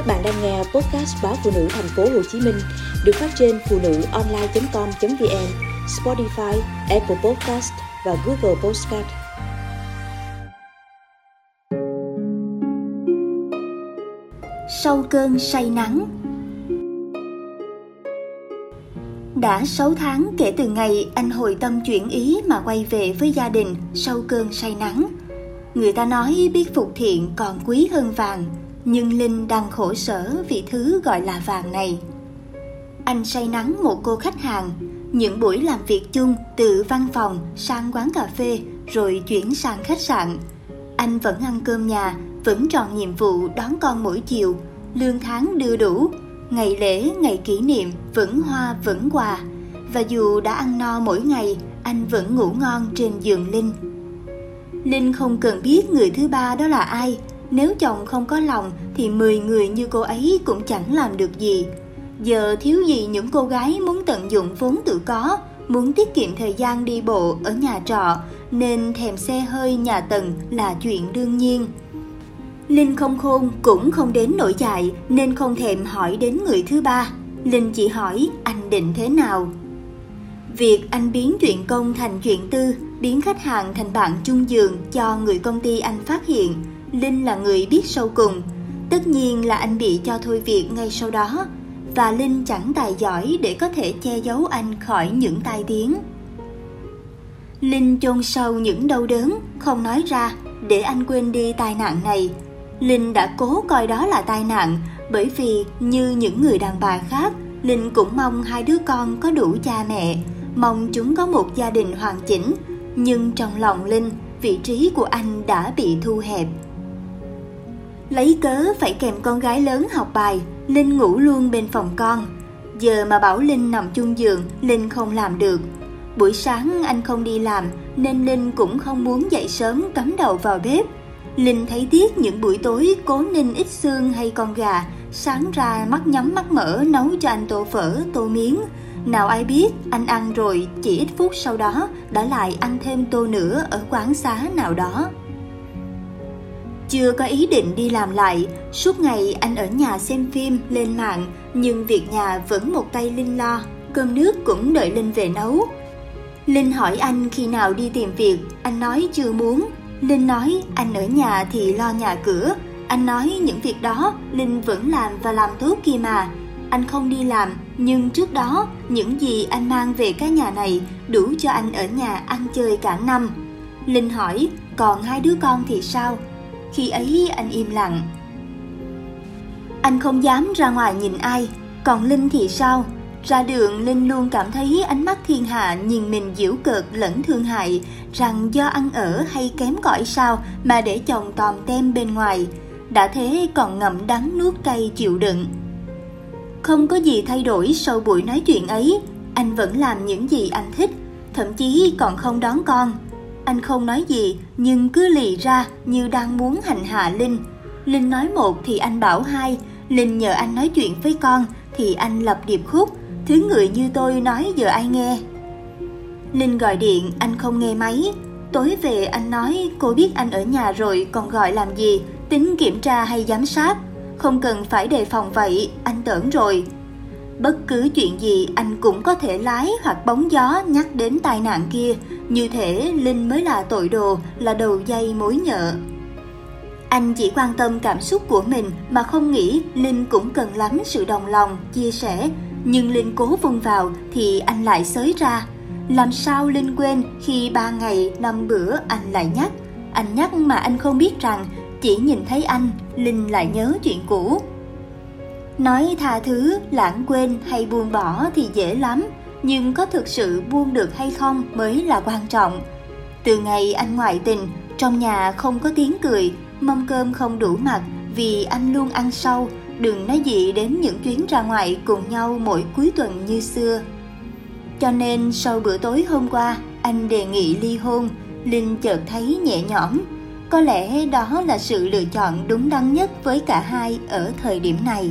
Các bạn đang nghe podcast báo phụ nữ thành phố Hồ Chí Minh được phát trên phụ nữ online.com.vn, Spotify, Apple Podcast và Google Podcast. Sau cơn say nắng Đã 6 tháng kể từ ngày anh hồi tâm chuyển ý mà quay về với gia đình sau cơn say nắng. Người ta nói biết phục thiện còn quý hơn vàng, nhưng Linh đang khổ sở vì thứ gọi là vàng này. Anh say nắng một cô khách hàng, những buổi làm việc chung từ văn phòng sang quán cà phê rồi chuyển sang khách sạn. Anh vẫn ăn cơm nhà, vẫn tròn nhiệm vụ đón con mỗi chiều, lương tháng đưa đủ, ngày lễ, ngày kỷ niệm vẫn hoa vẫn quà. Và dù đã ăn no mỗi ngày, anh vẫn ngủ ngon trên giường Linh. Linh không cần biết người thứ ba đó là ai, nếu chồng không có lòng thì 10 người như cô ấy cũng chẳng làm được gì. Giờ thiếu gì những cô gái muốn tận dụng vốn tự có, muốn tiết kiệm thời gian đi bộ ở nhà trọ, nên thèm xe hơi nhà tầng là chuyện đương nhiên. Linh không khôn cũng không đến nổi dại nên không thèm hỏi đến người thứ ba. Linh chỉ hỏi anh định thế nào. Việc anh biến chuyện công thành chuyện tư, biến khách hàng thành bạn chung giường cho người công ty anh phát hiện, Linh là người biết sâu cùng. Tất nhiên là anh bị cho thôi việc ngay sau đó, và Linh chẳng tài giỏi để có thể che giấu anh khỏi những tai tiếng. Linh chôn sâu những đau đớn, không nói ra để anh quên đi tai nạn này. Linh đã cố coi đó là tai nạn bởi vì như những người đàn bà khác, Linh cũng mong hai đứa con có đủ cha mẹ, mong chúng có một gia đình hoàn chỉnh. Nhưng trong lòng Linh, vị trí của anh đã bị thu hẹp. Lấy cớ phải kèm con gái lớn học bài, Linh ngủ luôn bên phòng con. Giờ mà bảo Linh nằm chung giường, Linh không làm được. Buổi sáng anh không đi làm nên Linh cũng không muốn dậy sớm cắm đầu vào bếp. Linh thấy tiếc những buổi tối cố ninh ít xương hay con gà, sáng ra mắt nhắm mắt mở nấu cho anh tô phở, tô miếng. Nào ai biết anh ăn rồi chỉ ít phút sau đó đã lại ăn thêm tô nữa ở quán xá nào đó. Chưa có ý định đi làm lại, suốt ngày anh ở nhà xem phim, lên mạng, nhưng việc nhà vẫn một tay Linh lo, cơm nước cũng đợi Linh về nấu. Linh hỏi anh khi nào đi tìm việc, anh nói chưa muốn. Linh nói anh ở nhà thì lo nhà cửa, anh nói những việc đó Linh vẫn làm và làm tốt kia mà. Anh không đi làm, nhưng trước đó những gì anh mang về cái nhà này đủ cho anh ở nhà ăn chơi cả năm. Linh hỏi, còn hai đứa con thì sao? Khi ấy anh im lặng. Anh không dám ra ngoài nhìn ai, còn Linh thì sao? Ra đường Linh luôn cảm thấy ánh mắt thiên hạ nhìn mình giễu cợt lẫn thương hại, rằng do ăn ở hay kém cỏi sao mà để chồng tòm tem bên ngoài, đã thế còn ngậm đắng nuốt cay chịu đựng. Không có gì thay đổi sau buổi nói chuyện ấy, anh vẫn làm những gì anh thích, thậm chí còn không đón con, anh không nói gì nhưng cứ lì ra như đang muốn hành hạ Linh. Linh nói một thì anh bảo hai, Linh nhờ anh nói chuyện với con thì anh lập điệp khúc, thứ người như tôi nói giờ ai nghe. Linh gọi điện, anh không nghe máy. Tối về anh nói cô biết anh ở nhà rồi còn gọi làm gì, tính kiểm tra hay giám sát. Không cần phải đề phòng vậy, anh tưởng rồi. Bất cứ chuyện gì anh cũng có thể lái hoặc bóng gió nhắc đến tai nạn kia, như thể Linh mới là tội đồ, là đầu dây mối nhợ. Anh chỉ quan tâm cảm xúc của mình mà không nghĩ Linh cũng cần lắm sự đồng lòng, chia sẻ. Nhưng Linh cố vung vào thì anh lại xới ra. Làm sao Linh quên khi ba ngày, năm bữa anh lại nhắc. Anh nhắc mà anh không biết rằng chỉ nhìn thấy anh, Linh lại nhớ chuyện cũ. Nói tha thứ, lãng quên hay buông bỏ thì dễ lắm, nhưng có thực sự buông được hay không mới là quan trọng. Từ ngày anh ngoại tình, trong nhà không có tiếng cười, mâm cơm không đủ mặt vì anh luôn ăn sâu, đừng nói gì đến những chuyến ra ngoài cùng nhau mỗi cuối tuần như xưa. Cho nên sau bữa tối hôm qua, anh đề nghị ly hôn, Linh chợt thấy nhẹ nhõm. Có lẽ đó là sự lựa chọn đúng đắn nhất với cả hai ở thời điểm này.